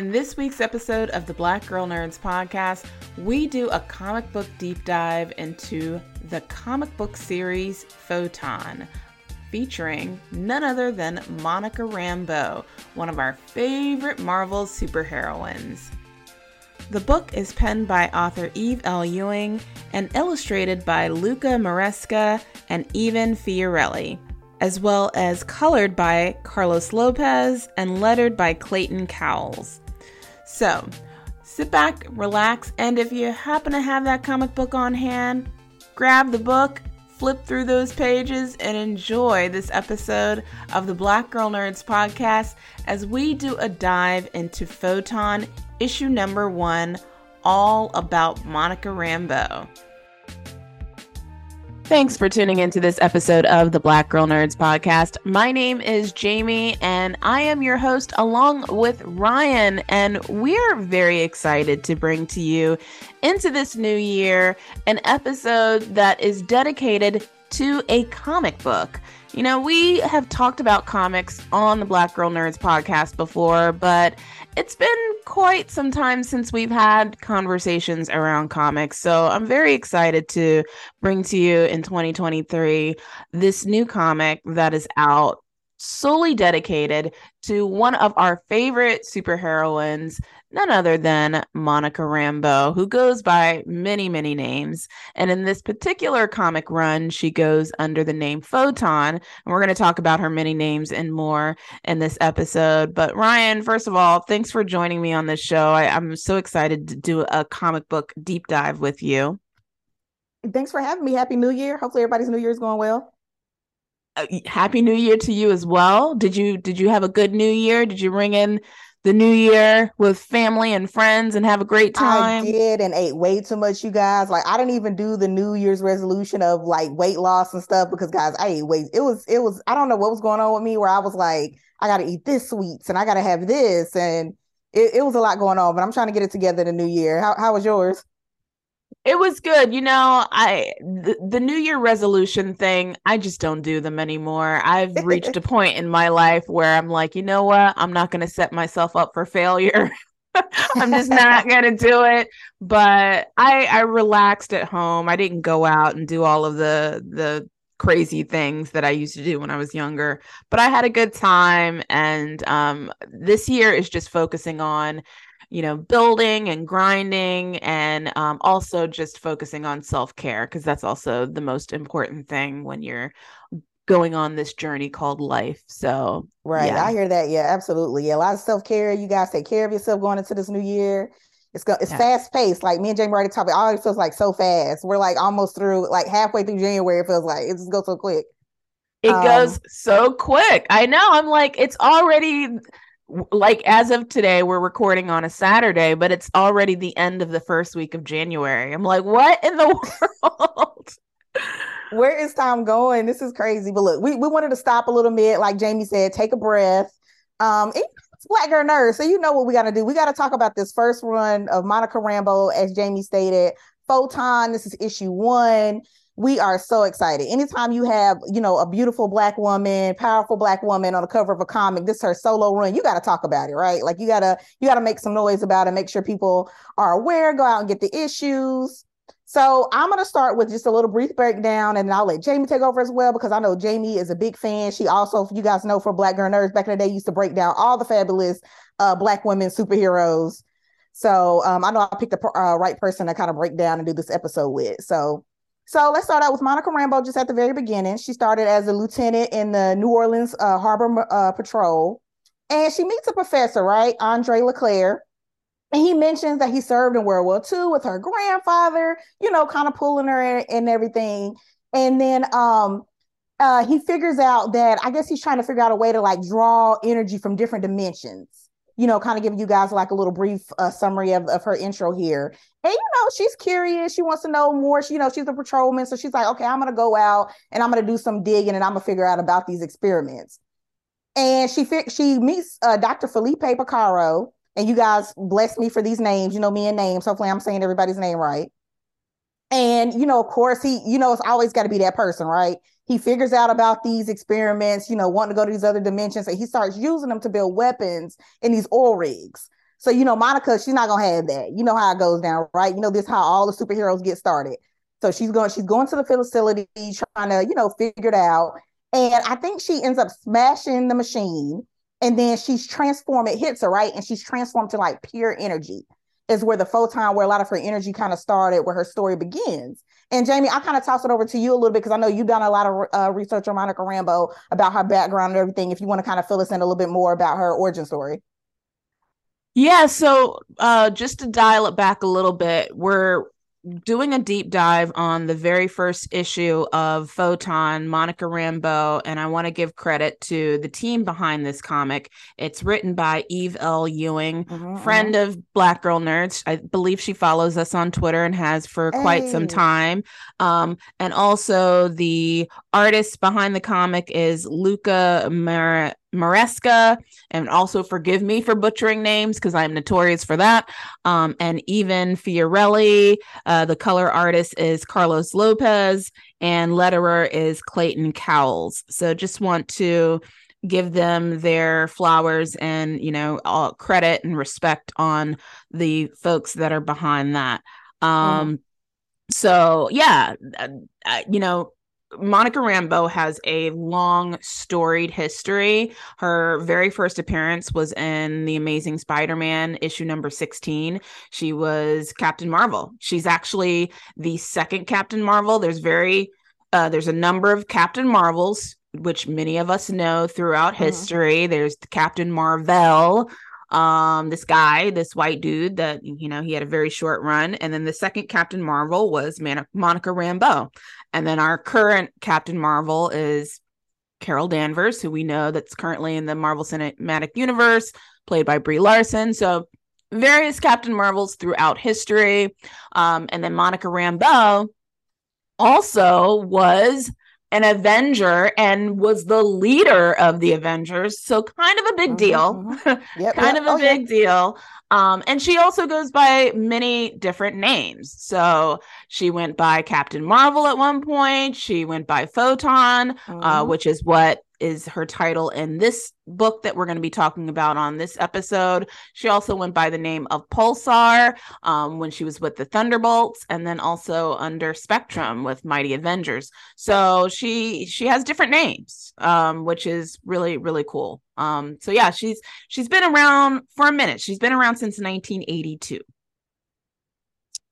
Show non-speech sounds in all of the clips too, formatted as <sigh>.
In this week's episode of the Black Girl Nerds podcast, we do a comic book deep dive into the comic book series Photon, featuring none other than Monica Rambeau, one of our favorite Marvel superheroines. The book is penned by author Eve L. Ewing and illustrated by Luca Maresca and Ivan Fiorelli, as well as colored by Carlos Lopez and lettered by Clayton Cowles. So, sit back, relax, and if you happen to have that comic book on hand, grab the book, flip through those pages, and enjoy this episode of the Black Girl Nerds podcast as we do a dive into Photon issue number one, all about Monica Rambeau. Thanks for tuning into this episode of the Black Girl Nerds podcast. My name is Jamie and I am your host along with Ryanne. And we're very excited to bring to you into this new year an episode that is dedicated to a comic book. You know, we have talked about comics on the Black Girl Nerds podcast before, but it's been quite some time since we've had conversations around comics. So I'm very excited to bring to you in 2023 this new comic that is out solely dedicated to one of our favorite superheroines, none other than Monica Rambeau, who goes by many, many names. And in this particular comic run, she goes under the name Photon. And we're going to talk about her many names and more in this episode. But Ryanne, first of all, thanks for joining me on this show. I, I'm so excited to do a comic book deep dive with you. Thanks for having me. Happy New Year. Hopefully everybody's New Year's going well. Uh, happy New Year to you as well. Did you did you have a good New Year? Did you ring in the new year with family and friends and have a great time? I did and ate way too much, you guys. Like I didn't even do the New Year's resolution of like weight loss and stuff because guys, I ate way. It was it was I don't know what was going on with me where I was like, I gotta eat this sweets and I gotta have this and it, it was a lot going on, but I'm trying to get it together in the new year. How how was yours? It was good. You know, I the, the New Year resolution thing, I just don't do them anymore. I've reached a point in my life where I'm like, you know what? I'm not going to set myself up for failure. <laughs> I'm just not <laughs> going to do it. But I I relaxed at home. I didn't go out and do all of the the crazy things that I used to do when I was younger. But I had a good time and um this year is just focusing on you know, building and grinding, and um, also just focusing on self care because that's also the most important thing when you're going on this journey called life. So, right, yeah. I hear that. Yeah, absolutely. Yeah, a lot of self care. You guys take care of yourself going into this new year. It's go, it's yeah. fast paced. Like me and Jamie already talked. It always feels like so fast. We're like almost through, like halfway through January. It feels like it just goes so quick. It um, goes so quick. I know. I'm like, it's already like as of today we're recording on a saturday but it's already the end of the first week of january. I'm like what in the <laughs> world? Where is time going? This is crazy. But look we, we wanted to stop a little bit. Like jamie said take a breath. Um it's black girl nerd so you know what we got to do. We got to talk about this first run of monica rambeau as jamie stated photon. This is issue one we are so excited. Anytime you have, you know, a beautiful black woman, powerful black woman on the cover of a comic, this is her solo run. You got to talk about it, right? Like you gotta you gotta make some noise about it, make sure people are aware, go out and get the issues. So I'm gonna start with just a little brief breakdown, and I'll let Jamie take over as well because I know Jamie is a big fan. She also, you guys know, for Black Girl Nerds back in the day, used to break down all the fabulous uh, black women superheroes. So um, I know I picked the uh, right person to kind of break down and do this episode with. So So let's start out with Monica Rambeau just at the very beginning. She started as a lieutenant in the New Orleans uh, Harbor uh, Patrol. And she meets a professor, right? Andre LeClaire. And he mentions that he served in World War II with her grandfather, you know, kind of pulling her in and everything. And then um, uh, he figures out that I guess he's trying to figure out a way to like draw energy from different dimensions you know, kind of giving you guys like a little brief uh, summary of, of her intro here. And, you know, she's curious. She wants to know more. She, you know, she's a patrolman. So she's like, okay, I'm going to go out and I'm going to do some digging and I'm going to figure out about these experiments. And she fi- she meets uh, Dr. Felipe Picaro. And you guys bless me for these names. You know me and names. Hopefully I'm saying everybody's name right. And, you know, of course, he, you know, it's always got to be that person, right? He figures out about these experiments, you know, wanting to go to these other dimensions, and he starts using them to build weapons in these oil rigs. So, you know, Monica, she's not gonna have that. You know how it goes down, right? You know, this how all the superheroes get started. So she's going, she's going to the facility, trying to, you know, figure it out. And I think she ends up smashing the machine, and then she's transformed. It hits her right, and she's transformed to like pure energy. Is where the photon, where a lot of her energy kind of started, where her story begins. And Jamie, I kind of toss it over to you a little bit because I know you've done a lot of uh, research on Monica Rambeau about her background and everything. If you want to kind of fill us in a little bit more about her origin story. Yeah, so uh, just to dial it back a little bit, we're doing a deep dive on the very first issue of Photon, Monica Rambeau, and I want to give credit to the team behind this comic. It's written by Eve L. Ewing, mm-hmm, friend mm-hmm. of Black Girl Nerds. I believe she follows us on Twitter and has for hey. quite some time. Um, and also the artist behind the comic is Luca Mar- Maresca, and also forgive me for butchering names because I'm notorious for that. Um, and Ivan Fiorelli, uh, the color artist is Carlos Lopez, and letterer is Clayton Cowles. So just want to give them their flowers and you know all credit and respect on the folks that are behind that. Um, mm. So yeah, uh, you know Monica Rambeau has a long storied history. Her very first appearance was in The Amazing Spider Man issue number 16. She was Captain Marvel. She's actually the second Captain Marvel. There's very, uh, there's a number of Captain Marvels, which many of us know throughout mm-hmm. history. There's the Captain Marvel, um this guy this white dude that you know he had a very short run. And then the second captain marvel was Man- monica rambeau. And then our current captain marvel is carol danvers who we know that's currently in the marvel cinematic universe played by brie larson. So various captain marvels throughout history. Um and then monica rambeau also was an Avenger and was the leader of the Avengers. So kind of a big mm-hmm, deal. Mm-hmm. <laughs> Yep, kind yep. of a oh, big yeah. deal. Um, and she also goes by many different names. So she went by Captain Marvel at one point. She went by Photon, uh, mm-hmm. uh, which is what is her title in this book that we're going to be talking about on this episode. She also went by the name of Pulsar um, when she was with the Thunderbolts, and then also under Spectrum with Mighty Avengers. So she she has different names, um, which is really really cool. Um, so yeah, she's she's been around for a minute. She's been around since 1982.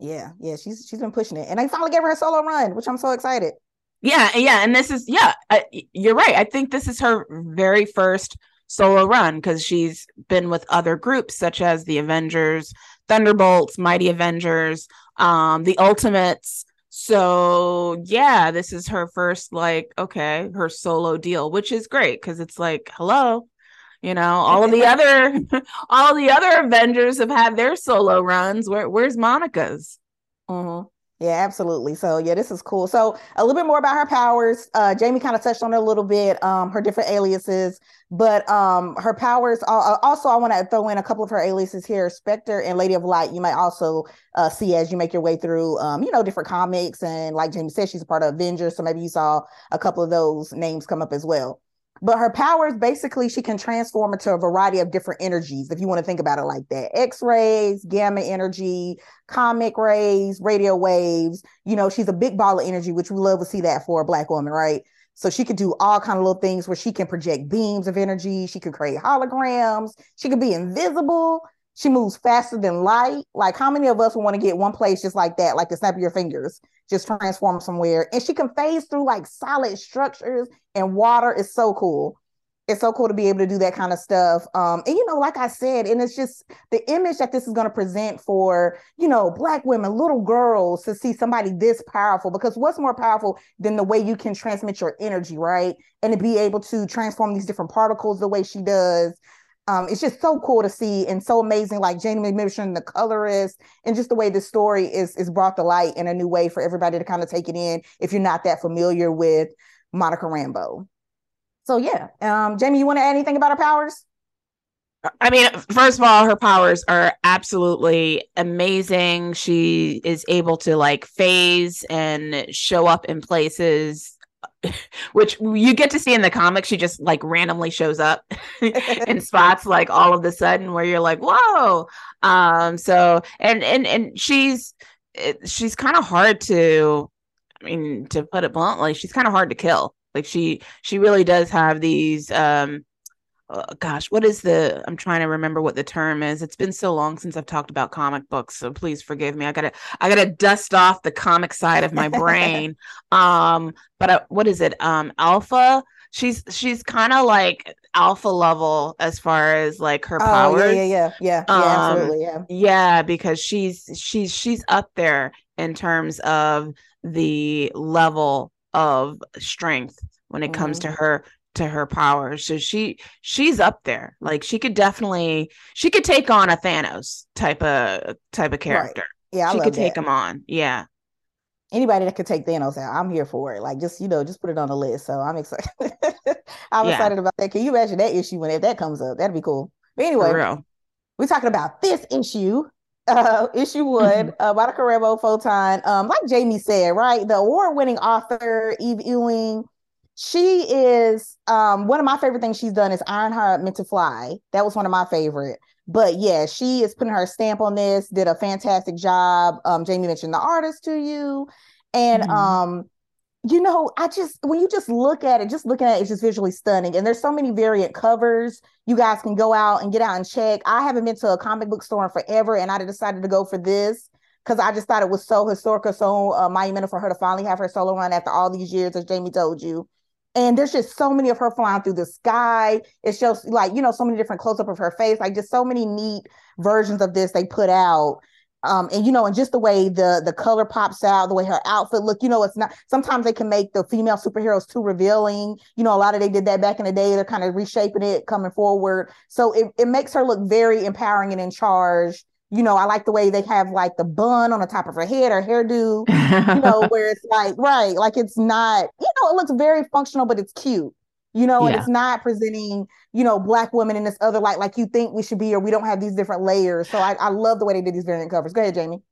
Yeah, yeah, she's she's been pushing it, and I finally gave her a solo run, which I'm so excited. Yeah, yeah, and this is yeah, I, you're right. I think this is her very first solo run because she's been with other groups such as the Avengers, Thunderbolts, Mighty Avengers, um, the Ultimates. So yeah, this is her first like okay, her solo deal, which is great because it's like hello, you know, all of the <laughs> other <laughs> all the other Avengers have had their solo runs. Where where's Monica's? Mm-hmm. Yeah, absolutely. So yeah, this is cool. So a little bit more about her powers. Uh, Jamie kind of touched on it a little bit. Um, her different aliases, but um, her powers. Uh, also, I want to throw in a couple of her aliases here: Spectre and Lady of Light. You might also uh, see as you make your way through, um, you know, different comics. And like Jamie said, she's a part of Avengers, so maybe you saw a couple of those names come up as well. But her powers basically she can transform into a variety of different energies, if you want to think about it like that. X-rays, gamma energy, cosmic rays, radio waves. You know, she's a big ball of energy, which we love to see that for a black woman, right? So she could do all kind of little things where she can project beams of energy. She could create holograms. She could be invisible. She moves faster than light. Like, how many of us would want to get one place just like that, like the snap of your fingers, just transform somewhere? And she can phase through like solid structures and water. is so cool it's so cool to be able to do that kind of stuff. Um, and you know, like I said, and it's just the image that this is going to present for, you know, black women, little girls to see somebody this powerful. Because what's more powerful than the way you can transmit your energy, right? And to be able to transform these different particles the way she does. Um, it's just so cool to see and so amazing. Like Jamie McMichen, the colorist, and just the way the story is is brought to light in a new way for everybody to kind of take it in. If you're not that familiar with Monica Rambeau. So yeah, um, Jamie, you want to add anything about her powers? I mean, first of all, her powers are absolutely amazing. She is able to like phase and show up in places <laughs> which you get to see in the comics. She just like randomly shows up <laughs> in spots like all of the sudden where you're like, whoa. Um, so and and and she's she's kind of hard to I mean, to put it bluntly, she's kind of hard to kill. Like she she really does have these um uh, gosh, what is the I'm trying to remember what the term is. It's been so long since I've talked about comic books, so please forgive me. I got to I got to dust off the comic side of my <laughs> brain. um but uh, what is it? Um alpha she's she's kind of like alpha level as far as like her powers. Oh, yeah, yeah, yeah, yeah, yeah, um, absolutely, yeah. Yeah, because she's she's she's up there in terms of the level of strength when it mm-hmm. comes to mm-hmm. her to her powers. So she she's up there. Like she could definitely she could take on a Thanos type of type of character. Right. Yeah, I she could that. take him on. Yeah. Anybody that could take Thanos out, I'm here for it. Like just you know, just put it on the list. So I'm excited. <laughs> I'm yeah. excited about that. Can you imagine that issue when if that comes up? That'd be cool. But anyway, we're talking about this issue <laughs> uh, issue one, <laughs> uh, Monica Rambeau Photon. Um, like Jamie said, right, the award-winning author Eve Ewing. She is um, one of my favorite things she's done is Iron Ironheart Meant to Fly. That was one of my favorite. But yeah, she is putting her stamp on this. Did a fantastic job. Um, Jamie mentioned the artist to you, and mm-hmm. um, you know, I just when you just look at it, just looking at it, it's just visually stunning. And there's so many variant covers. You guys can go out and get out and check. I haven't been to a comic book store in forever, and I decided to go for this because I just thought it was so historical, so uh, monumental for her to finally have her solo run after all these years, as Jamie told you. And there's just so many of her flying through the sky. It shows like you know so many different close up of her face, like just so many neat versions of this they put out. Um and you know and just the way the the color pops out the way her outfit look you know it's not sometimes they can make the female superheroes too revealing. You know a lot of they did that back in the day they're kind of reshaping it coming forward. So it, it makes her look very empowering and in charge you know i like the way they have like the bun on the top of her head her hairdo you know <laughs> where it's like right like it's not you know it looks very functional but it's cute you know, yeah. and it's not presenting, you know, black women in this other light like you think we should be, or we don't have these different layers. So I, I love the way they did these variant covers. Go ahead, Jamie.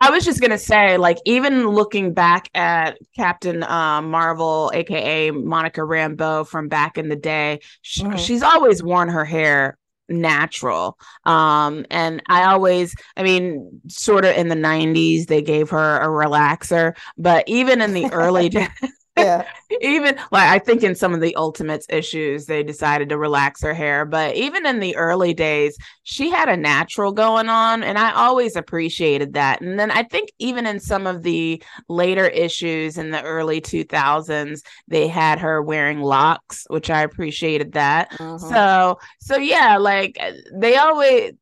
I was just gonna say, like, even looking back at Captain uh, Marvel, aka Monica Rambeau from back in the day, sh- mm-hmm. she's always worn her hair natural. Um, and I always, I mean, sort of in the 90s, they gave her a relaxer, but even in the early <laughs> yeah. <laughs> even like I think in some of the Ultimates issues, they decided to relax her hair. But even in the early days, she had a natural going on. And I always appreciated that. And then I think even in some of the later issues in the early 2000s, they had her wearing locks, which I appreciated that. Mm-hmm. So, so yeah, like they always,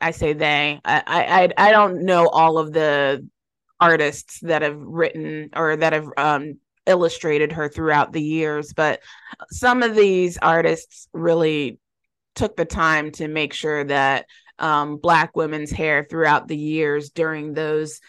I say they, I, I, I don't know all of the artists that have written or that have um, illustrated her throughout the years but some of these artists really took the time to make sure that um, black women's hair throughout the years during those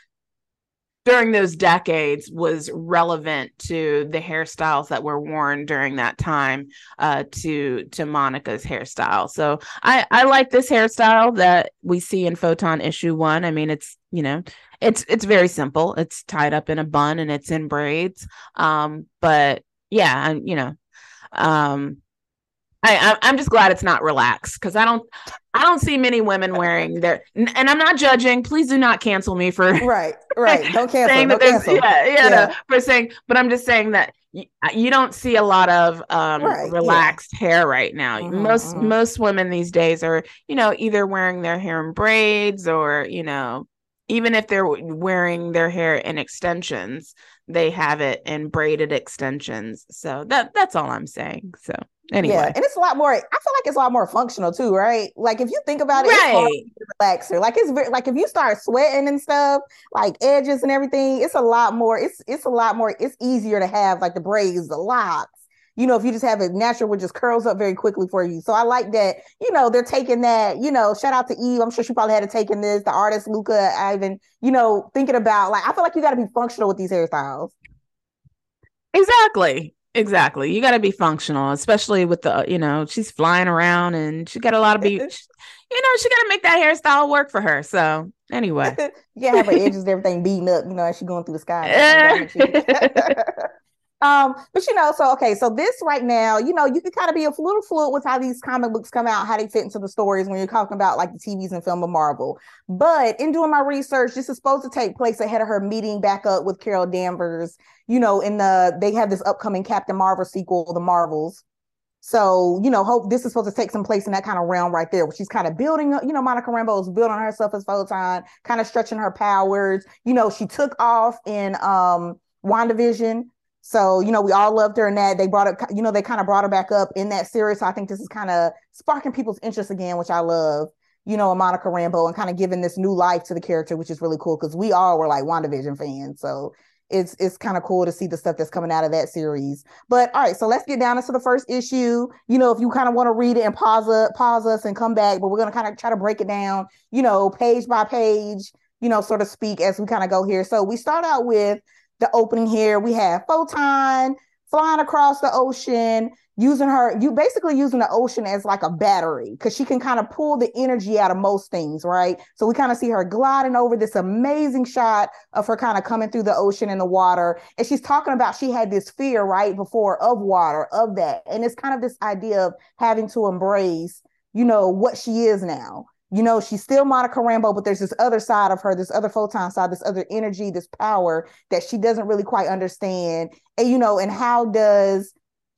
during those decades was relevant to the hairstyles that were worn during that time uh, to to Monica's hairstyle. So I I like this hairstyle that we see in Photon issue 1. I mean it's, you know, it's it's very simple. It's tied up in a bun and it's in braids. Um but yeah, I'm, you know, um I, I'm just glad it's not relaxed because I don't I don't see many women wearing their and I'm not judging. Please do not cancel me for right, right. <laughs> Don't cancel. saying that cancel. Yeah, yeah, yeah. No, for saying, but I'm just saying that you, you don't see a lot of um Right, yeah. relaxed hair right now. Mhm, most mhm. most women these days are, you know, either wearing their hair in braids or, you know, even if they're wearing their hair in extensions, they have it in braided extensions. So that that's all I'm saying. So Yeah, anyway. and it's a lot more. I feel like it's a lot more functional too, right? Like if you think about it, it's Right. to relaxer. Like it's very, like if you start sweating and stuff, like edges and everything, it's a lot more. It's it's a lot more. It's easier to have like the braids, the locks. You know, if you just have it natural, which just curls up very quickly for you. So I like that. You know, they're taking that. You know, shout out to Eve. I'm sure she probably had to take in this. The artist Luca Ivan. You know, thinking about like I feel like you got to be functional with these hairstyles. Exactly. Exactly. You got to be functional, especially with the, you know, she's flying around and she got a lot of be, <laughs> you know, she got to make that hairstyle work for her. So, anyway. <laughs> yeah, have her edges and everything beating up, you know, as she going through the sky. <laughs> um, but you know, so okay, so this right now, you know, you can kind of be a little fluid with how these comic books come out, how they fit into the stories when you're talking about like the TVs and film of Marvel. But in doing my research, this is supposed to take place ahead of her meeting back up with Carol Danvers. You know, in the they have this upcoming Captain Marvel sequel, The Marvels. So, you know, hope this is supposed to take some place in that kind of realm right there, where she's kind of building, you know, Monica Rambeau is building herself as Photon, kind of stretching her powers. You know, she took off in um WandaVision. So, you know, we all loved her in that. They brought up, you know, they kind of brought her back up in that series. So I think this is kind of sparking people's interest again, which I love, you know, Monica Rambeau and kind of giving this new life to the character, which is really cool because we all were like WandaVision fans. So it's it's kind of cool to see the stuff that's coming out of that series. But all right, so let's get down into the first issue. You know, if you kind of want to read it and pause it, pause us and come back, but we're gonna kind of try to break it down, you know, page by page, you know, sort of speak, as we kind of go here. So we start out with the opening here. We have Photon flying across the ocean, using her, you basically using the ocean as like a battery because she can kind of pull the energy out of most things, right? So we kind of see her gliding over this amazing shot of her kind of coming through the ocean and the water. And she's talking about she had this fear right before of water, of that. And it's kind of this idea of having to embrace, you know, what she is now. You know, she's still Monica Rambeau, but there's this other side of her, this other photon side, this other energy, this power that she doesn't really quite understand. And, you know, and how does,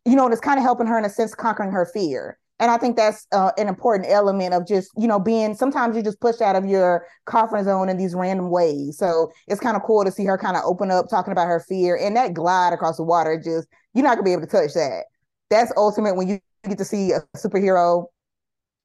you know, it's kind of helping her in a sense conquering her fear. And I think that's uh, an important element of just, you know, being sometimes you're just pushed out of your comfort zone in these random ways. So it's kind of cool to see her kind of open up, talking about her fear and that glide across the water. Just, you're not going to be able to touch that. That's ultimate when you get to see a superhero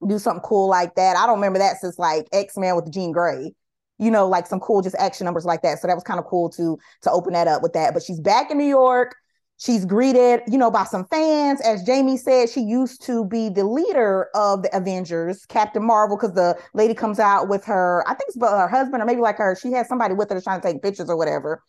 do something cool like that. I don't remember that since like X Men with Jean Grey. You know, like some cool just action numbers like that. So that was kind of cool to to open that up with that. But she's back in New York. She's greeted, you know, by some fans. As Jamie said, she used to be the leader of the Avengers, Captain Marvel, because the lady comes out with her, I think it's her husband or maybe like her, she has somebody with her trying to take pictures or whatever.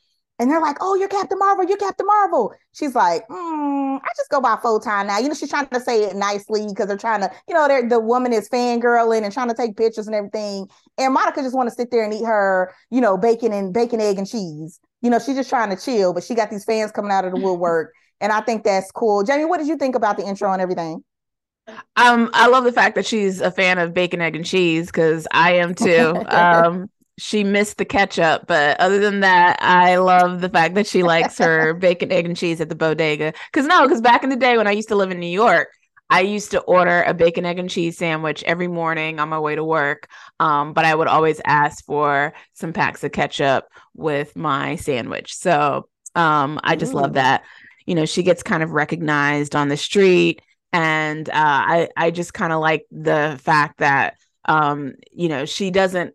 And they're like, oh, you're Captain Marvel, you're Captain Marvel. She's like, mm, I just go by Photon now. You know, she's trying to say it nicely because they're trying to, you know, they're, the woman is fangirling and trying to take pictures and everything. And Monica just want to sit there and eat her, you know, bacon and bacon, egg, and cheese. You know, she's just trying to chill, but she got these fans coming out of the woodwork. and I think that's cool. Jamie, what did you think about the intro and everything? Um, I love the fact that she's a fan of bacon, egg, and cheese because I am too. <laughs> um, she missed the ketchup, but other than that, I love the fact that she likes her <laughs> bacon, egg, and cheese at the bodega. Because no, because back in the day when I used to live in New York, I used to order a bacon, egg, and cheese sandwich every morning on my way to work. Um, but I would always ask for some packs of ketchup with my sandwich. So um, I just Ooh. love that. You know, she gets kind of recognized on the street and uh, I I just kind of like the fact that um you know she doesn't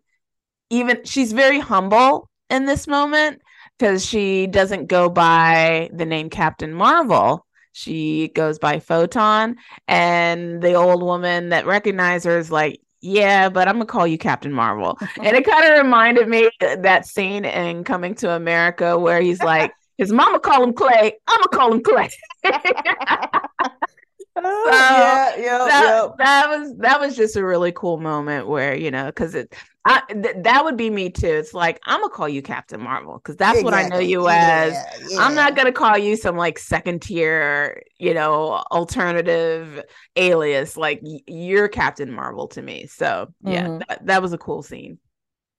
even she's very humble in this moment because she doesn't go by the name Captain Marvel. She goes by Photon, and the old woman that recognized her is like, "Yeah, but I'm gonna call you Captain Marvel." <laughs> and it kind of reminded me that scene in Coming to America where he's like, <laughs> his mama call him Clay, I'm gonna call him Clay. <laughs> Oh, yeah, yeah, that, yeah. that was that was just a really cool moment where you know because it I th- that would be me too. It's like I'm gonna call you Captain Marvel because that's what I know Exactly. you as. Yeah, I'm not gonna call you some like second tier, you know, alternative alias. Like y- you're Captain Marvel to me. So yeah, Mhm. that, that was a cool scene.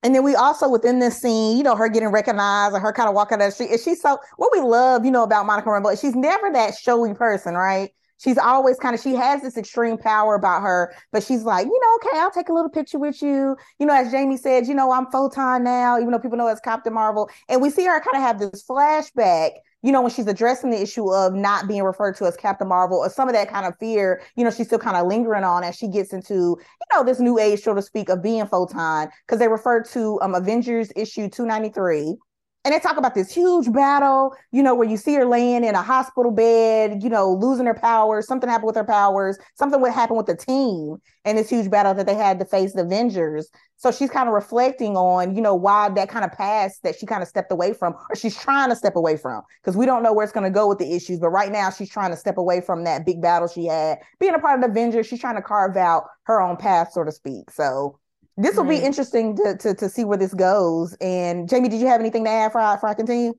And then we also within this scene, you know, her getting recognized and her kind of walking down the street. And she's so what we love, you know, about Monica Rambeau. She's never that showy person, right? She's always kind of she has this extreme power about her, but she's like, you know, okay, I'll take a little picture with you. You know, as Jamie said, you know, I'm photon now, even though people know it's Captain Marvel. And we see her kind of have this flashback you know, when she's addressing the issue of not being referred to as Captain Marvel or some of that kind of fear, you know, she's still kind of lingering on as she gets into, you know, this new age, so to speak, of being Photon, because they refer to um, Avengers issue 293 and they talk about this huge battle, you know, where you see her laying in a hospital bed, you know, losing her powers. Something happened with her powers. Something would happen with the team and this huge battle that they had to face the Avengers. So she's kind of reflecting on, you know, why that kind of past that she kind of stepped away from, or she's trying to step away from, because we don't know where it's going to go with the issues. But right now, she's trying to step away from that big battle she had. Being a part of the Avengers, she's trying to carve out her own path, so to speak. So this will right. be interesting to, to to see where this goes. And Jamie, did you have anything to add for for I continue?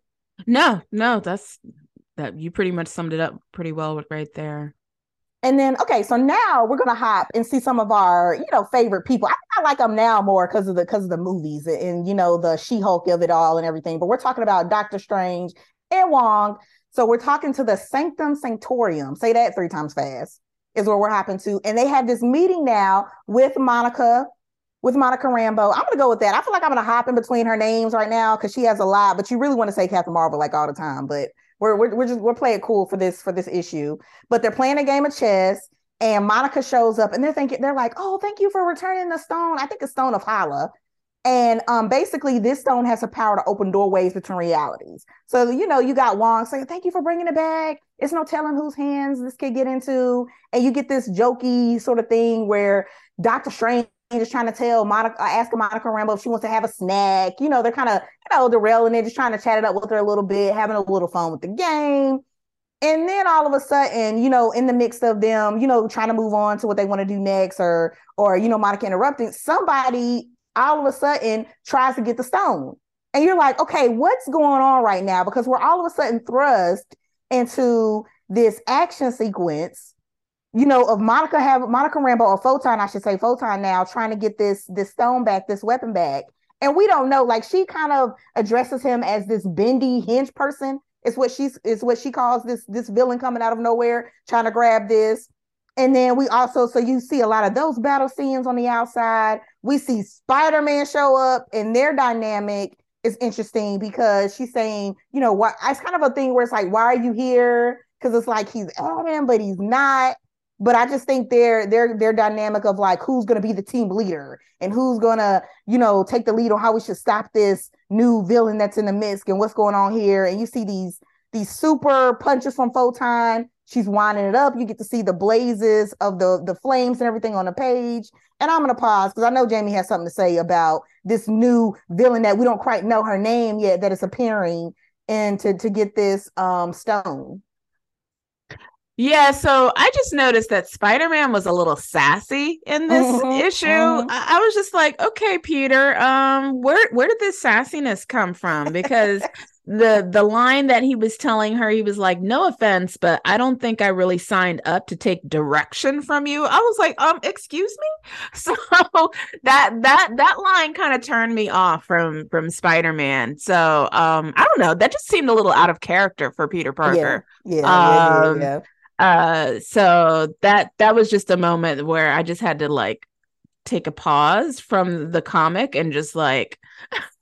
No, no, that's that you pretty much summed it up pretty well right there. And then okay, so now we're gonna hop and see some of our you know favorite people. I, I like them now more because of the because of the movies and, and you know the She Hulk of it all and everything. But we're talking about Doctor Strange and Wong. So we're talking to the Sanctum Sanctorium. Say that three times fast is where we're hopping to, and they have this meeting now with Monica with Monica Rambeau. I'm gonna go with that. I feel like I'm gonna hop in between her names right now because she has a lot, but you really want to say Captain Marvel like all the time. But we're we're, we're just we're playing cool for this for this issue. But they're playing a game of chess, and Monica shows up, and they're thinking they're like, "Oh, thank you for returning the stone. I think it's Stone of Hala." And um, basically, this stone has the power to open doorways between realities. So, you know, you got Wong saying, Thank you for bringing it back. It's no telling whose hands this could get into. And you get this jokey sort of thing where Doctor Strange just trying to tell Monica, uh, asking Monica Rambeau if she wants to have a snack. You know, they're kind of, you know, derailing it, just trying to chat it up with her a little bit, having a little fun with the game. And then all of a sudden, you know, in the mix of them, you know, trying to move on to what they want to do next, or, or, you know, Monica interrupting, somebody all of a sudden tries to get the stone. And you're like, okay, what's going on right now? Because we're all of a sudden thrust into this action sequence you know, of Monica have Monica Rambeau or Photon, I should say Photon now, trying to get this this stone back, this weapon back. And we don't know, like she kind of addresses him as this bendy hinge person. It's what she's is what she calls this this villain coming out of nowhere, trying to grab this. And then we also, so you see a lot of those battle scenes on the outside. We see Spider-Man show up and their dynamic is interesting because she's saying, you know, what it's kind of a thing where it's like, why are you here? Because it's like he's oh, at him, but he's not but I just think their their their dynamic of like who's going to be the team leader and who's going to you know take the lead on how we should stop this new villain that's in the midst and what's going on here. And you see these these super punches from Photon. She's winding it up. You get to see the blazes of the the flames and everything on the page. And I'm gonna pause because I know Jamie has something to say about this new villain that we don't quite know her name yet that is appearing and to to get this um stone. Yeah, so I just noticed that Spider Man was a little sassy in this mm-hmm, issue. Mm-hmm. I-, I, was just like, okay, Peter, um, where where did this sassiness come from? Because the the line that he was telling her, he was like, "No offense, but I don't think I really signed up to take direction from you." I was like, "Um, excuse me." <laughs> So that that that line kind of turned me off from from Spider Man. So um, I don't know. That just seemed a little out of character for Peter Parker. Yeah, yeah, um, yeah, yeah uh so that that was just a moment where i just had to like take a pause from the comic and just like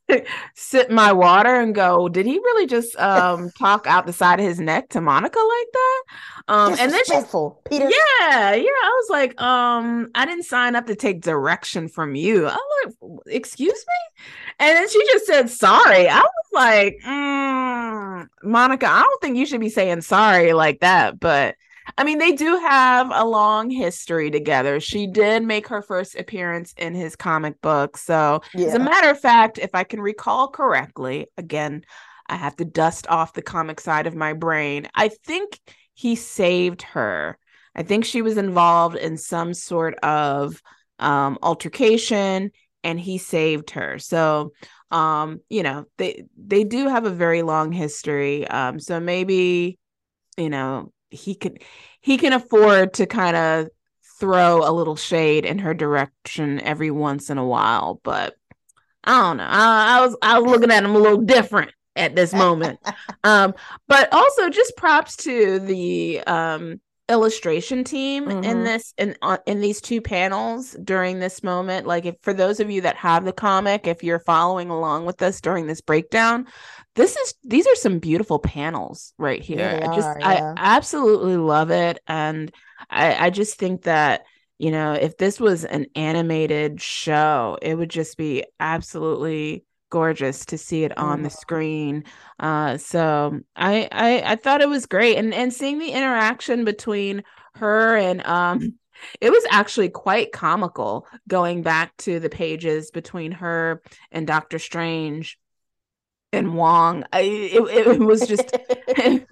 <laughs> sip my water and go did he really just um <laughs> talk out the side of his neck to monica like that? Um and then she's Peter. yeah yeah i was like um i didn't sign up to take direction from you. I like excuse me? And then she just said sorry. I was like mm, monica i don't think you should be saying sorry like that but I mean, they do have a long history together. She did make her first appearance in his comic book. So, yeah. as a matter of fact, if I can recall correctly, again, I have to dust off the comic side of my brain. I think he saved her. I think she was involved in some sort of um, altercation and he saved her. So, um, you know, they they do have a very long history. Um, so maybe, you know, he could he can afford to kind of throw a little shade in her direction every once in a while but I don't know. I, I was I was looking at him a little different at this moment. <laughs> um, but also just props to the um illustration team mm-hmm. in this in uh, in these two panels during this moment like if for those of you that have the comic if you're following along with us during this breakdown this is these are some beautiful panels right here yeah, i just are, yeah. i absolutely love it and i i just think that you know if this was an animated show it would just be absolutely gorgeous to see it on the mm-hmm. screen. Uh, so I, I I thought it was great, and and seeing the interaction between her and um, it was actually quite comical going back to the pages between her and Doctor Strange and Wong. I, it, it was just. <laughs> <laughs> it,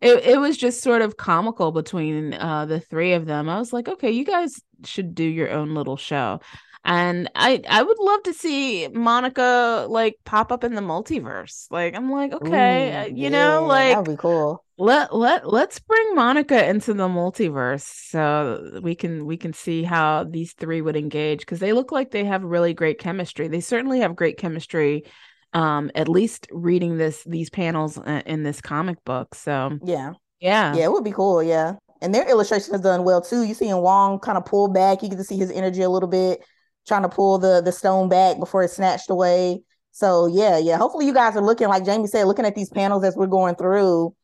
it was just sort of comical between uh, the three of them. I was like, okay, you guys should do your own little show and i i would love to see monica like pop up in the multiverse like i'm like okay Ooh, uh, you yeah, know like that'd be cool let let let's bring monica into the multiverse so we can we can see how these three would engage because they look like they have really great chemistry they certainly have great chemistry um at least reading this these panels uh, in this comic book so yeah yeah yeah it would be cool yeah and their illustration is done well too. You see in Wong kind of pull back. You get to see his energy a little bit trying to pull the the stone back before it's snatched away. So yeah, yeah. Hopefully you guys are looking, like Jamie said, looking at these panels as we're going through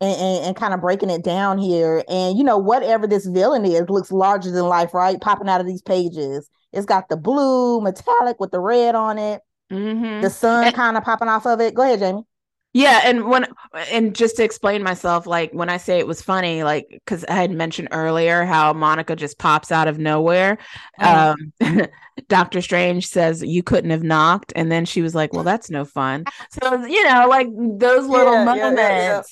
and, and, and, kind of breaking it down here. And you know, whatever this villain is looks larger than life, right? Popping out of these pages. It's got the blue metallic with the red on it. Mm-hmm. The sun kind of popping off of it. Go ahead, Jamie. Yeah, and when and just to explain myself, like when I say it was funny, like because I had mentioned earlier how Monica just pops out of nowhere. Mm. Um, <laughs> Doctor Strange says you couldn't have knocked, and then she was like, "Well, that's no fun." So you know, like those little yeah, moments. Yeah,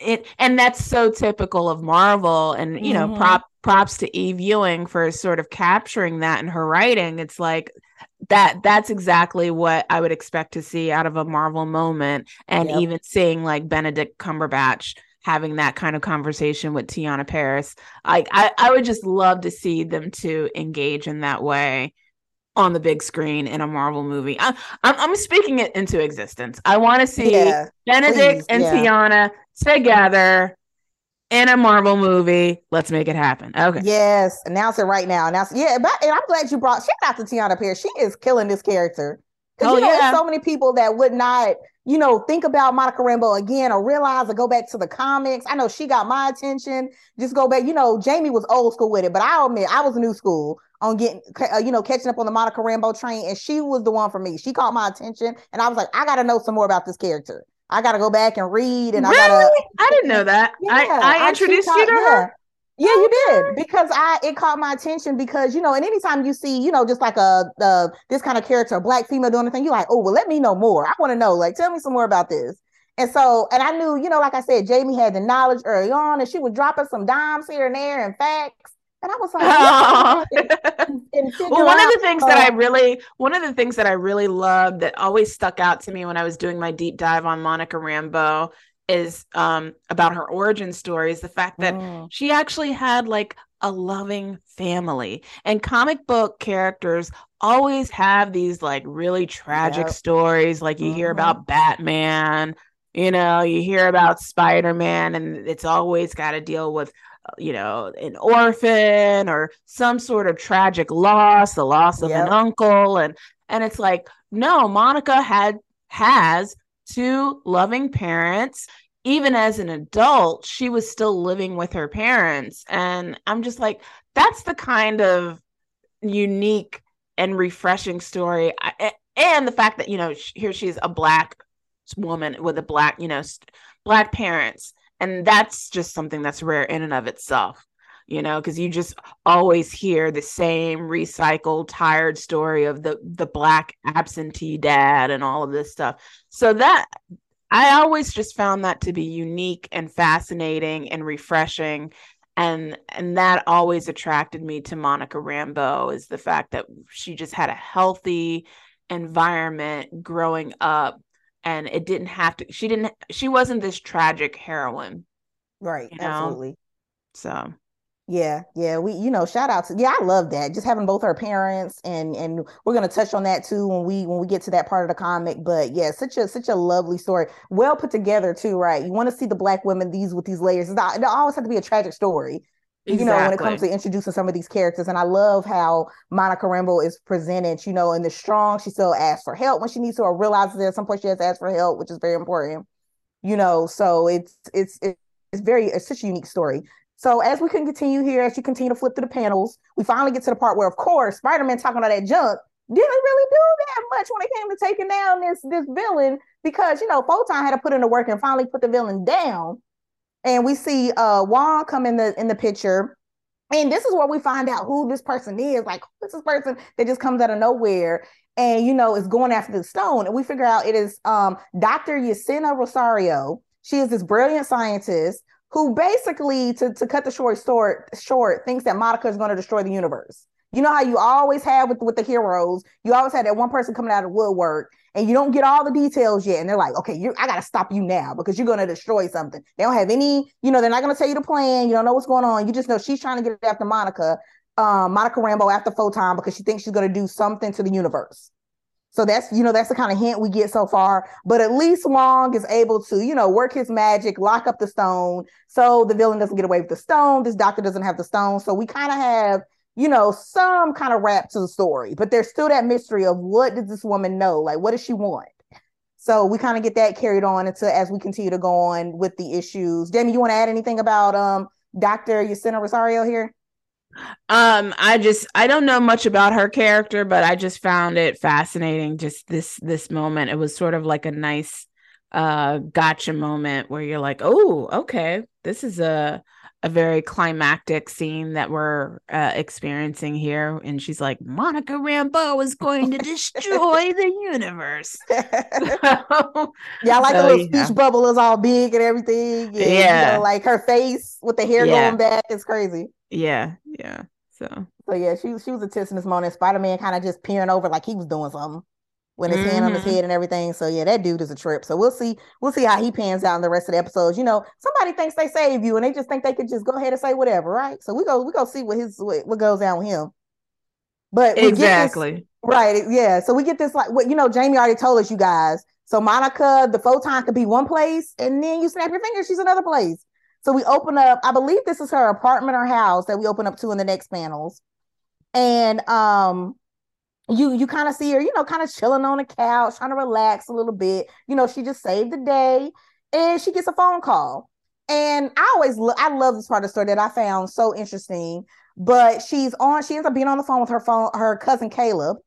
yeah, it and that's so typical of Marvel, and you mm-hmm. know, prop props to Eve Ewing for sort of capturing that in her writing. It's like that that's exactly what I would expect to see out of a Marvel moment, and yep. even seeing like Benedict Cumberbatch having that kind of conversation with Teyonah Parris. Like I, I would just love to see them to engage in that way on the big screen in a Marvel movie. I, I'm, I'm speaking it into existence. I want to see yeah, Benedict please, and yeah. Teyonah together in a Marvel movie. Let's make it happen. Okay. Yes, announce it right now. Announce. Yeah, but and I'm glad you brought. Shout out to Teyonah Parris. She is killing this character. Because oh, you know, yeah. there's so many people that would not, you know, think about Monica Rambeau again or realize or go back to the comics. I know she got my attention. Just go back. You know, Jamie was old school with it, but I'll admit I was new school on getting, uh, you know, catching up on the Monica Rambeau train, and she was the one for me. She caught my attention, and I was like, I got to know some more about this character. I gotta go back and read, and really? I gotta. I didn't know that. Yeah, I, I introduced you to yeah. her. Yeah, you did because I it caught my attention because you know, and anytime you see you know just like a the this kind of character, a black female doing a thing, you're like, oh well, let me know more. I want to know, like, tell me some more about this. And so, and I knew, you know, like I said, Jamie had the knowledge early on, and she was dropping some dimes here and there and facts. And I was <laughs> like, oh. and, and well, one out, of the things uh, that I really, one of the things that I really loved that always stuck out to me when I was doing my deep dive on Monica Rambeau is um, about her origin story is the fact that mm. she actually had like a loving family and comic book characters always have these like really tragic yep. stories like you mm-hmm. hear about batman you know you hear about spider-man and it's always got to deal with you know, an orphan or some sort of tragic loss, the loss of yep. an uncle. And and it's like, no, Monica had has two loving parents. Even as an adult, she was still living with her parents. And I'm just like, that's the kind of unique and refreshing story. I, and the fact that, you know, here she's a black woman with a black, you know, black parents and that's just something that's rare in and of itself you know because you just always hear the same recycled tired story of the the black absentee dad and all of this stuff. So that i always just found that to be unique and fascinating and refreshing. And and that always attracted me to monica rambeau is the fact that she just had a healthy environment growing up and it didn't have to she didn't she wasn't this tragic heroine right you know? absolutely. So. Yeah, yeah, we you know shout out to yeah I love that just having both her parents and and we're gonna touch on that too when we when we get to that part of the comic but yeah such a such a lovely story well put together too right? You want to see the black women these with these layers it always have to be a tragic story Exactly. you know, when it comes to introducing some of these characters. And I love how Monica Rambeau is presented, you know, in the strong, she still asks for help when she needs to, or realizes that at some point she has to ask for help, which is very important. You know, so it's it's it's very it's such a unique story. So as we can continue here, as you continue to flip through the panels, we finally get to the part where, of course, Spider-Man talking about that junk didn't really do that much when it came to taking down this this villain because you know Photon had to put in the work and finally put the villain down and we see uh Wong come in the in the picture. And this is where we find out who this person is. Like, who's this person that just comes out of nowhere and you know is going after the stone? And we figure out it is um Dr. Yesenia Rosario. She is this brilliant scientist who basically, to, to cut the short short, short, thinks that Monica is going to destroy the universe. You know how you always have with, with the heroes, you always had that one person coming out of woodwork and you don't get all the details yet. And they're like, okay, you I gotta stop you now because you're gonna destroy something. They don't have any, you know, they're not gonna tell you the plan, you don't know what's going on. You just know she's trying to get after Monica, um, Monica Rambeau after Photon because she thinks she's gonna do something to the universe. So that's you know that's the kind of hint we get so far. But at least Wong is able to you know work his magic, lock up the stone, so the villain doesn't get away with the stone. This doctor doesn't have the stone, so we kind of have you know, some kind of wrap to the story, but there's still that mystery of what does this woman know? Like, what does she want? So we kind of get that carried on into as we continue to go on with the issues. Jamie, you want to add anything about um Dr. Yesenia Rosario here? Um, I just I don't know much about her character, but I just found it fascinating. Just this this moment, it was sort of like a nice uh gotcha moment where you're like, oh, okay, this is a a very climactic scene that we're uh, experiencing here. And she's like, Monica Rambeau is going to destroy <laughs> the universe. <laughs> yeah, I like so, the little yeah. speech bubble is all big and everything. And, yeah. You know, like her face with the hair yeah. going back is crazy. Yeah. Yeah. So, so yeah, she, she was a test in this moment. Spider Man kind of just peering over like he was doing something with his mm-hmm. hand on his mm-hmm. head and everything. So yeah, that dude is a trip. So we'll see, we'll see how he pans out in the rest of the episodes. You know, somebody thinks they save you and they just think they could just go ahead and say whatever, right? So we go, we go see what his what, what goes down with him. But exactly this, right, yeah. So we get this like what you know, Jamie already told us, you guys. So Monica, the photon could be one place, and then you snap your fingers, she's another place. So we open up, I believe this is her apartment or house that we open up to in the next panels. And um you you kind of see her, you know, kind of chilling on the couch, trying to relax a little bit. You know, she just saved the day, and she gets a phone call. And I always lo- I love this part of the story that I found so interesting. But she's on, she ends up being on the phone with her phone, her cousin Caleb.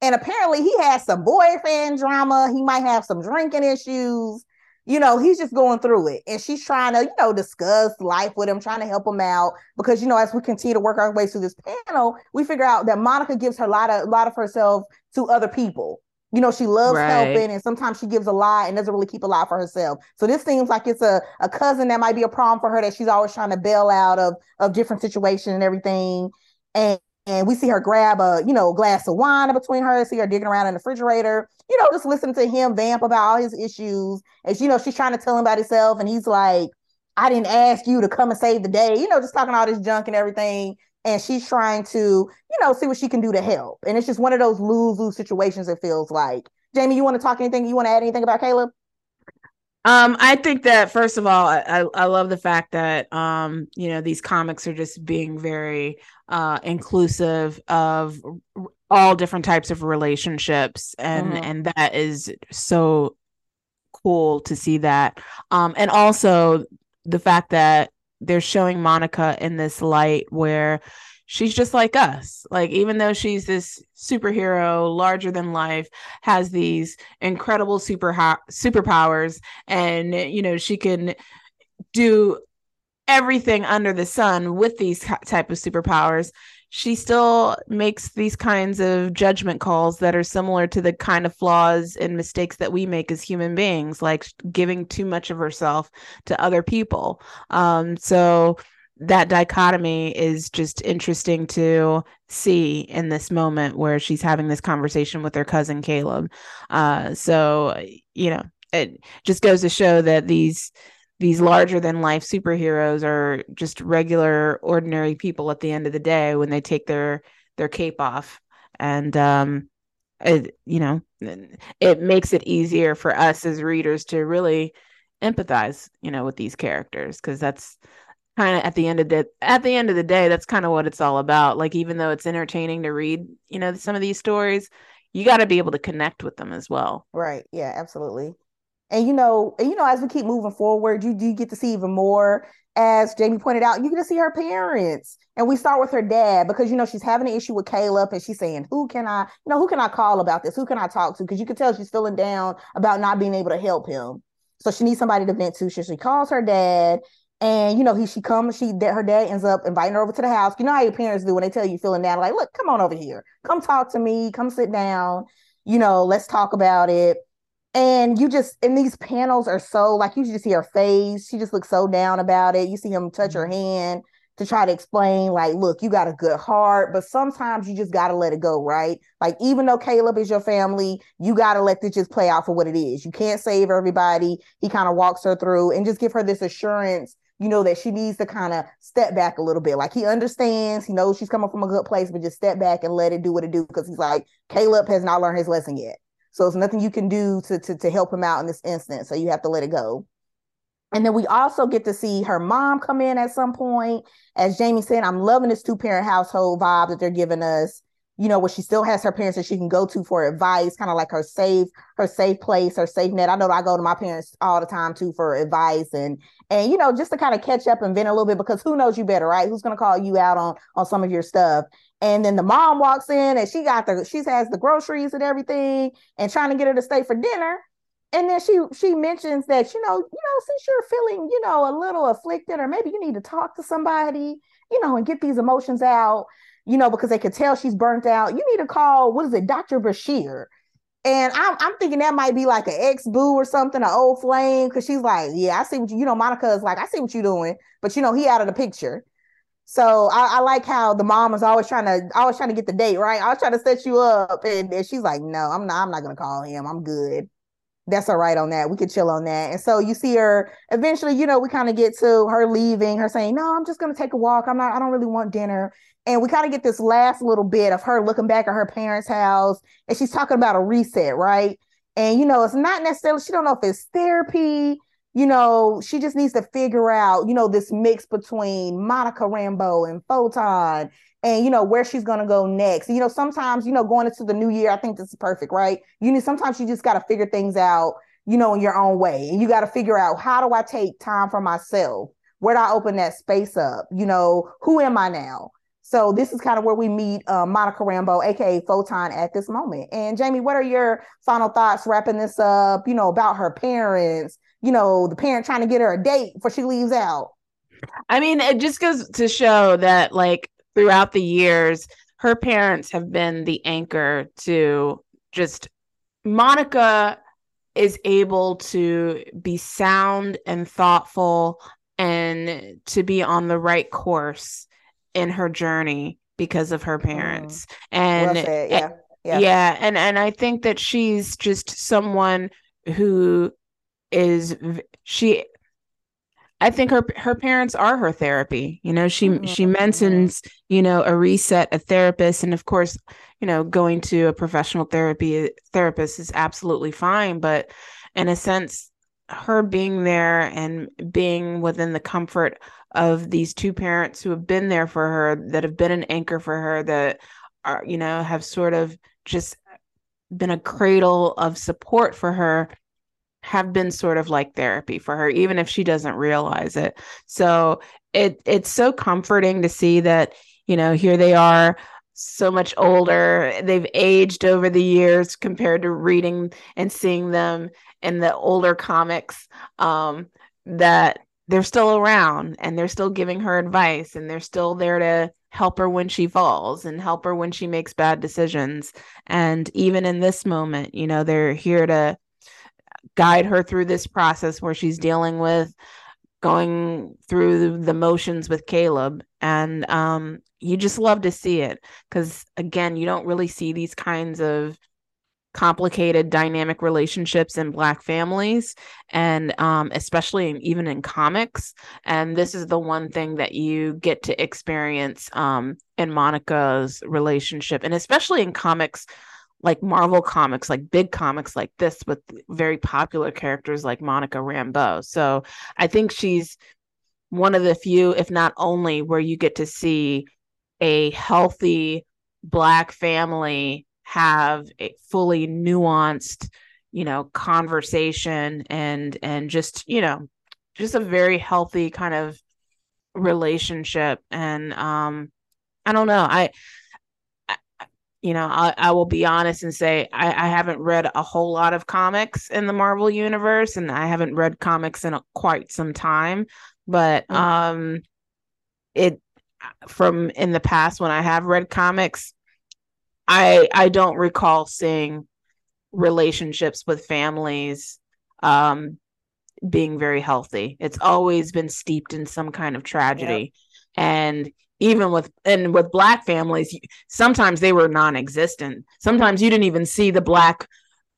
And apparently he has some boyfriend drama. He might have some drinking issues you know, he's just going through it. And she's trying to, you know, discuss life with him, trying to help him out. Because, you know, as we continue to work our way through this panel, we figure out that Monica gives her a lot of a lot of herself to other people. You know, she loves right. helping and sometimes she gives a lot and doesn't really keep a lot for herself. So this seems like it's a, a cousin that might be a problem for her that she's always trying to bail out of of different situations and everything. And and we see her grab a you know glass of wine in between her see her digging around in the refrigerator you know just listening to him vamp about all his issues. And you know she's trying to tell him about himself and he's like i didn't ask you to come and save the day you know just talking all this junk and everything. And she's trying to you know see what she can do to help. And it's just one of those lose-lose situations it feels like. Jamie you want to talk anything? You want to add anything about caleb um, I think that first of all, I, I love the fact that um, you know, these comics are just being very uh inclusive of all different types of relationships and mm-hmm. and that is so cool to see that. Um and also the fact that they're showing Monica in this light where she's just like us. Like, even though she's this superhero, larger than life, has these incredible super superpowers, and you know, she can do everything under the sun with these type of superpowers she still makes these kinds of judgment calls that are similar to the kind of flaws and mistakes that we make as human beings like giving too much of herself to other people um, so that dichotomy is just interesting to see in this moment where she's having this conversation with her cousin Caleb. Uh, so, you know, it just goes to show that these these larger than life superheroes are just regular ordinary people at the end of the day when they take their their cape off and um it, you know it makes it easier for us as readers to really empathize you know with these characters because that's kind of at the end of the at the end of the day that's kind of what it's all about. Like even though it's entertaining to read you know some of these stories you got to be able to connect with them as well. Right. Yeah absolutely. And you know and you know as we keep moving forward you do get to see even more. As jamie pointed out you get to see her parents and we start with her dad because you know she's having an issue with caleb and she's saying who can i you know who can i call about this? Who can i talk to? Because you can tell she's feeling down about not being able to help him. So she needs somebody to vent to. So she calls her dad and you know, he she comes, she that her dad ends up inviting her over to the house. You know how your parents do when they tell you feeling down, like, look, come on over here, come talk to me, come sit down, you know, let's talk about it. And you just and these panels are so like you just see her face, she just looks so down about it. You see him touch her mm-hmm. hand to try to explain, like, look, you got a good heart, but sometimes you just gotta let it go, right? Like, even though Caleb is your family, you gotta let this just play out for what it is. You can't save everybody. He kind of walks her through and just give her this assurance you know, that she needs to kind of step back a little bit. Like he understands, he knows she's coming from a good place, but just step back and let it do what it do because he's like, Caleb has not learned his lesson yet. So it's nothing you can do to, to, to help him out in this instance. So you have to let it go. And then we also get to see her mom come in at some point. As Jamie said, I'm loving this two parent household vibe that they're giving us you know, where she still has her parents that she can go to for advice, kind of like her safe, her safe place, her safe net. I know I go to my parents all the time too for advice and and you know, just to kind of catch up and vent a little bit because who knows you better, right? Who's gonna call you out on on some of your stuff? And then the mom walks in and she got the she has the groceries and everything and trying to get her to stay for dinner. And then she she mentions that, you know, you know, since you're feeling, you know, a little afflicted, or maybe you need to talk to somebody, you know, and get these emotions out you know, because they could tell she's burnt out. You need to call, what is it, Dr. Bashir. And I'm, I'm thinking that might be like an ex boo or something, an old flame, because she's like, yeah, I see what you, you know, Monica is like, I see what you're doing, but you know, he out of the picture. So I, I, like how the mom is always trying to, always trying to get the date right. I was trying to set you up, and, and she's like, no, I'm not, I'm not gonna call him. I'm good. That's all right on that. We could chill on that. And so you see her eventually, you know, we kind of get to her leaving, her saying, No, I'm just gonna take a walk. I'm not, I don't really want dinner. And we kind of get this last little bit of her looking back at her parents' house and she's talking about a reset, right? And you know, it's not necessarily, she don't know if it's therapy, you know, she just needs to figure out, you know, this mix between Monica Rambeau and Photon and you know where she's gonna go next. You know, sometimes, you know, going into the new year, I think this is perfect, right? You need sometimes you just gotta figure things out, you know, in your own way. And you gotta figure out how do I take time for myself? Where do I open that space up? You know, who am I now? So this is kind of where we meet uh, Monica Rambeau, aka Photon, at this moment. And Jamie, what are your final thoughts wrapping this up? You know about her parents. You know the parent trying to get her a date before she leaves out. I mean, it just goes to show that like throughout the years, her parents have been the anchor to just Monica is able to be sound and thoughtful and to be on the right course in her journey because of her mm. parents. Mm. And well yeah. yeah. Yeah, and and I think that she's just someone who is she I think her her parents are her therapy. You know, she mm-hmm. she mentions, you know, a reset, a therapist, and of course, you know, going to a professional therapy therapist is absolutely fine, but in a sense, her being there and being within the comfort of these two parents who have been there for her, that have been an anchor for her, that are, you know, have sort of just been a cradle of support for her, have been sort of like therapy for her, even if she doesn't realize it. So it it's so comforting to see that, you know, here they are so much older. They've aged over the years compared to reading and seeing them in the older comics. Um, that they're still around and they're still giving her advice and they're still there to help her when she falls and help her when she makes bad decisions. And even in this moment, you know, they're here to guide her through this process where she's dealing with going through the motions with Caleb. And um, you just love to see it because, again, you don't really see these kinds of complicated dynamic relationships in black families and um, especially in, even in comics. And this is the one thing that you get to experience um, in monica's relationship and especially in comics like marvel comics like big comics like this with very popular characters like monica rambeau. So i think she's one of the few if not only where you get to see a healthy black family have a fully nuanced you know conversation and and just you know just a very healthy kind of relationship. And um i don't know. I, I you know I, I will be honest and say I, I haven't read a whole lot of comics in the marvel universe and i haven't read comics in a, quite some time. But mm-hmm. um it from in the past when i have read comics I I don't recall seeing relationships with families um being very healthy. It's always been steeped in some kind of tragedy. Yep. And even with and with black families, sometimes they were non-existent. Sometimes you didn't even see the black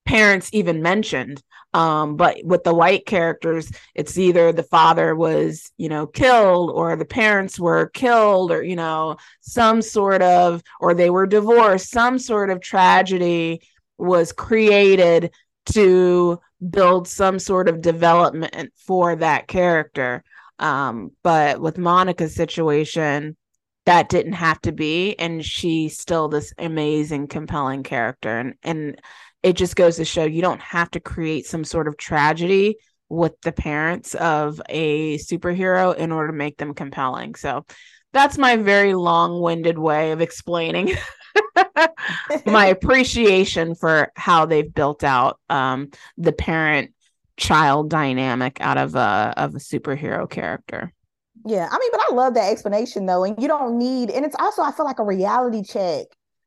parents even mentioned. Um, but with the white characters, it's either the father was, you know, killed or the parents were killed or, you know, some sort of, or they were divorced, some sort of tragedy was created to build some sort of development for that character. Um, but with Monica's situation, that didn't have to be and she's still this amazing compelling character and and it just goes to show you don't have to create some sort of tragedy with the parents of a superhero in order to make them compelling. So that's my very long-winded way of explaining <laughs> my <laughs> appreciation for how they've built out um, the parent child dynamic out of a of a superhero character. Yeah, I mean, but I love that explanation though, and you don't need, and it's also I feel like a reality check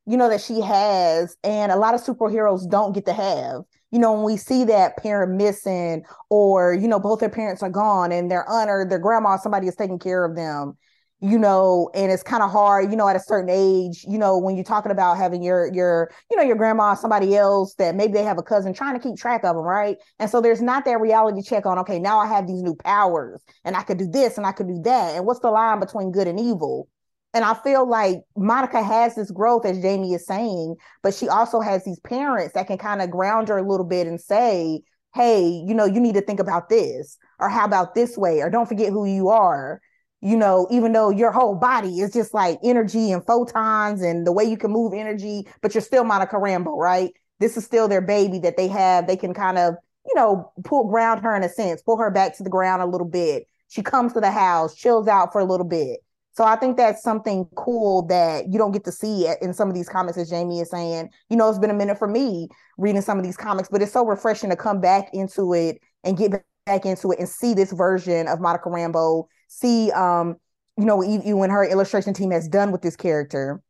you know, that she has, and a lot of superheroes don't get to have. You know, when we see that parent missing, or you know, both their parents are gone and they're honored, their grandma, somebody is taking care of them. You know, and it's kind of hard, you know, at a certain age, you know, when you're talking about having your your, you know, your grandma, somebody else that maybe they have a cousin trying to keep track of them, right? And so there's not that reality check on, okay, now I have these new powers and I could do this and I could do that. And what's the line between good and evil? And I feel like Monica has this growth, as Jamie is saying, but she also has these parents that can kind of ground her a little bit and say, hey, you know, you need to think about this, or how about this way, or don't forget who you are. You know, even though your whole body is just like energy and photons and the way you can move energy, but you're still Monica Rambeau, right? This is still their baby that they have. They can kind of, you know, pull ground her in a sense, pull her back to the ground a little bit. She comes to the house, chills out for a little bit so I think that's something cool that you don't get to see in some of these comics, as Jamie is saying. You know, it's been a minute for me reading some of these comics, but it's so refreshing to come back into it and get back into it and see this version of Monica Rambeau. See, um, you know, you and her illustration team has done with this character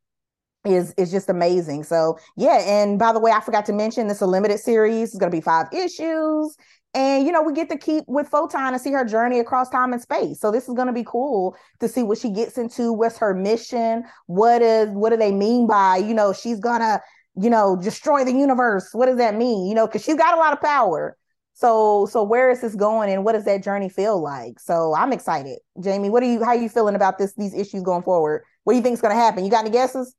is is just amazing. So yeah, and by the way, I forgot to mention this is a limited series. It's gonna be five issues. And you know, we get to keep with Photon and see her journey across time and space. So this is going to be cool to see what she gets into. What's her mission? What is what do they mean by you know she's gonna you know destroy the universe? What does that mean? You know, because she's got a lot of power. So so where is this going, and what does that journey feel like? So I'm excited, Jamie. What are you? How are you feeling about this? These issues going forward? What do you think is going to happen? You got any guesses?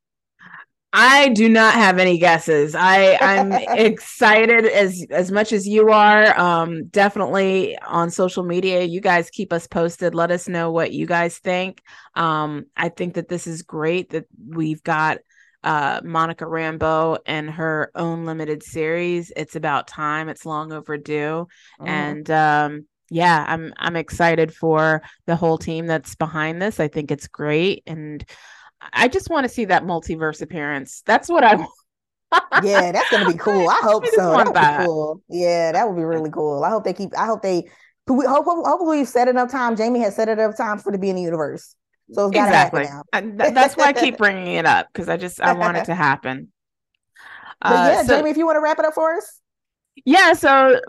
I do not have any guesses. I I'm <laughs> excited as as much as you are. Um, definitely on social media, you guys keep us posted. Let us know what you guys think. Um, I think that this is great that we've got uh Monica Rambeau and her own limited series. It's about time. It's long overdue, mm. and um, yeah, I'm I'm excited for the whole team that's behind this. I think it's great and. I just want to see that multiverse appearance. That's what I <laughs> want. yeah, that's gonna be cool. I hope I so. That that. cool. Yeah, that would be really cool. I hope they keep. I hope they. We hope, hopefully we've set enough time. Jamie has set enough time for to be in the universe. So exactly. that's why I keep <laughs> bringing it up because I just I want it to happen. <laughs> Uh, yeah, so, Jamie, if you want to wrap it up for us. Yeah, so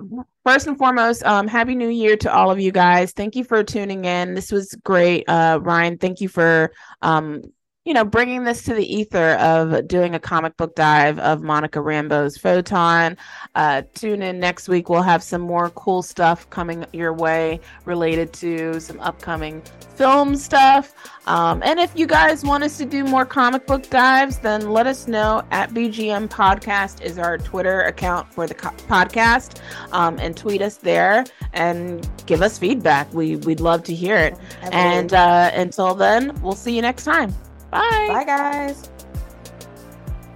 first and foremost, um, happy new year to all of you guys. Thank you for tuning in. This was great. Uh, Ryanne, thank you for um you know, bringing this to the ether of doing a comic book dive of Monica Rambeau's Photon. Uh, tune in next week. We'll have some more cool stuff coming your way related to some upcoming film stuff. Um, and if you guys want us to do more comic book dives, then let us know at BGN Podcast is our Twitter account for the co- podcast, um, and tweet us there and give us feedback. We we'd love to hear it. And uh, until then, we'll see you next time. Bye. Bye, guys.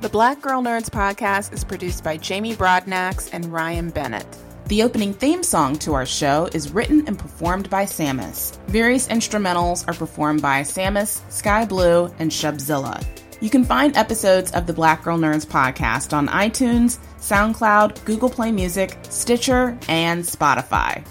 The Black Girl Nerds podcast is produced by Jamie Broadnax and Ryanne Bennett. The opening theme song to our show is written and performed by Sammus. Various instrumentals are performed by Sammus, Sky Blue, and Shubzilla. You can find episodes of the Black Girl Nerds podcast on iTunes, SoundCloud, Google Play Music, Stitcher, and Spotify.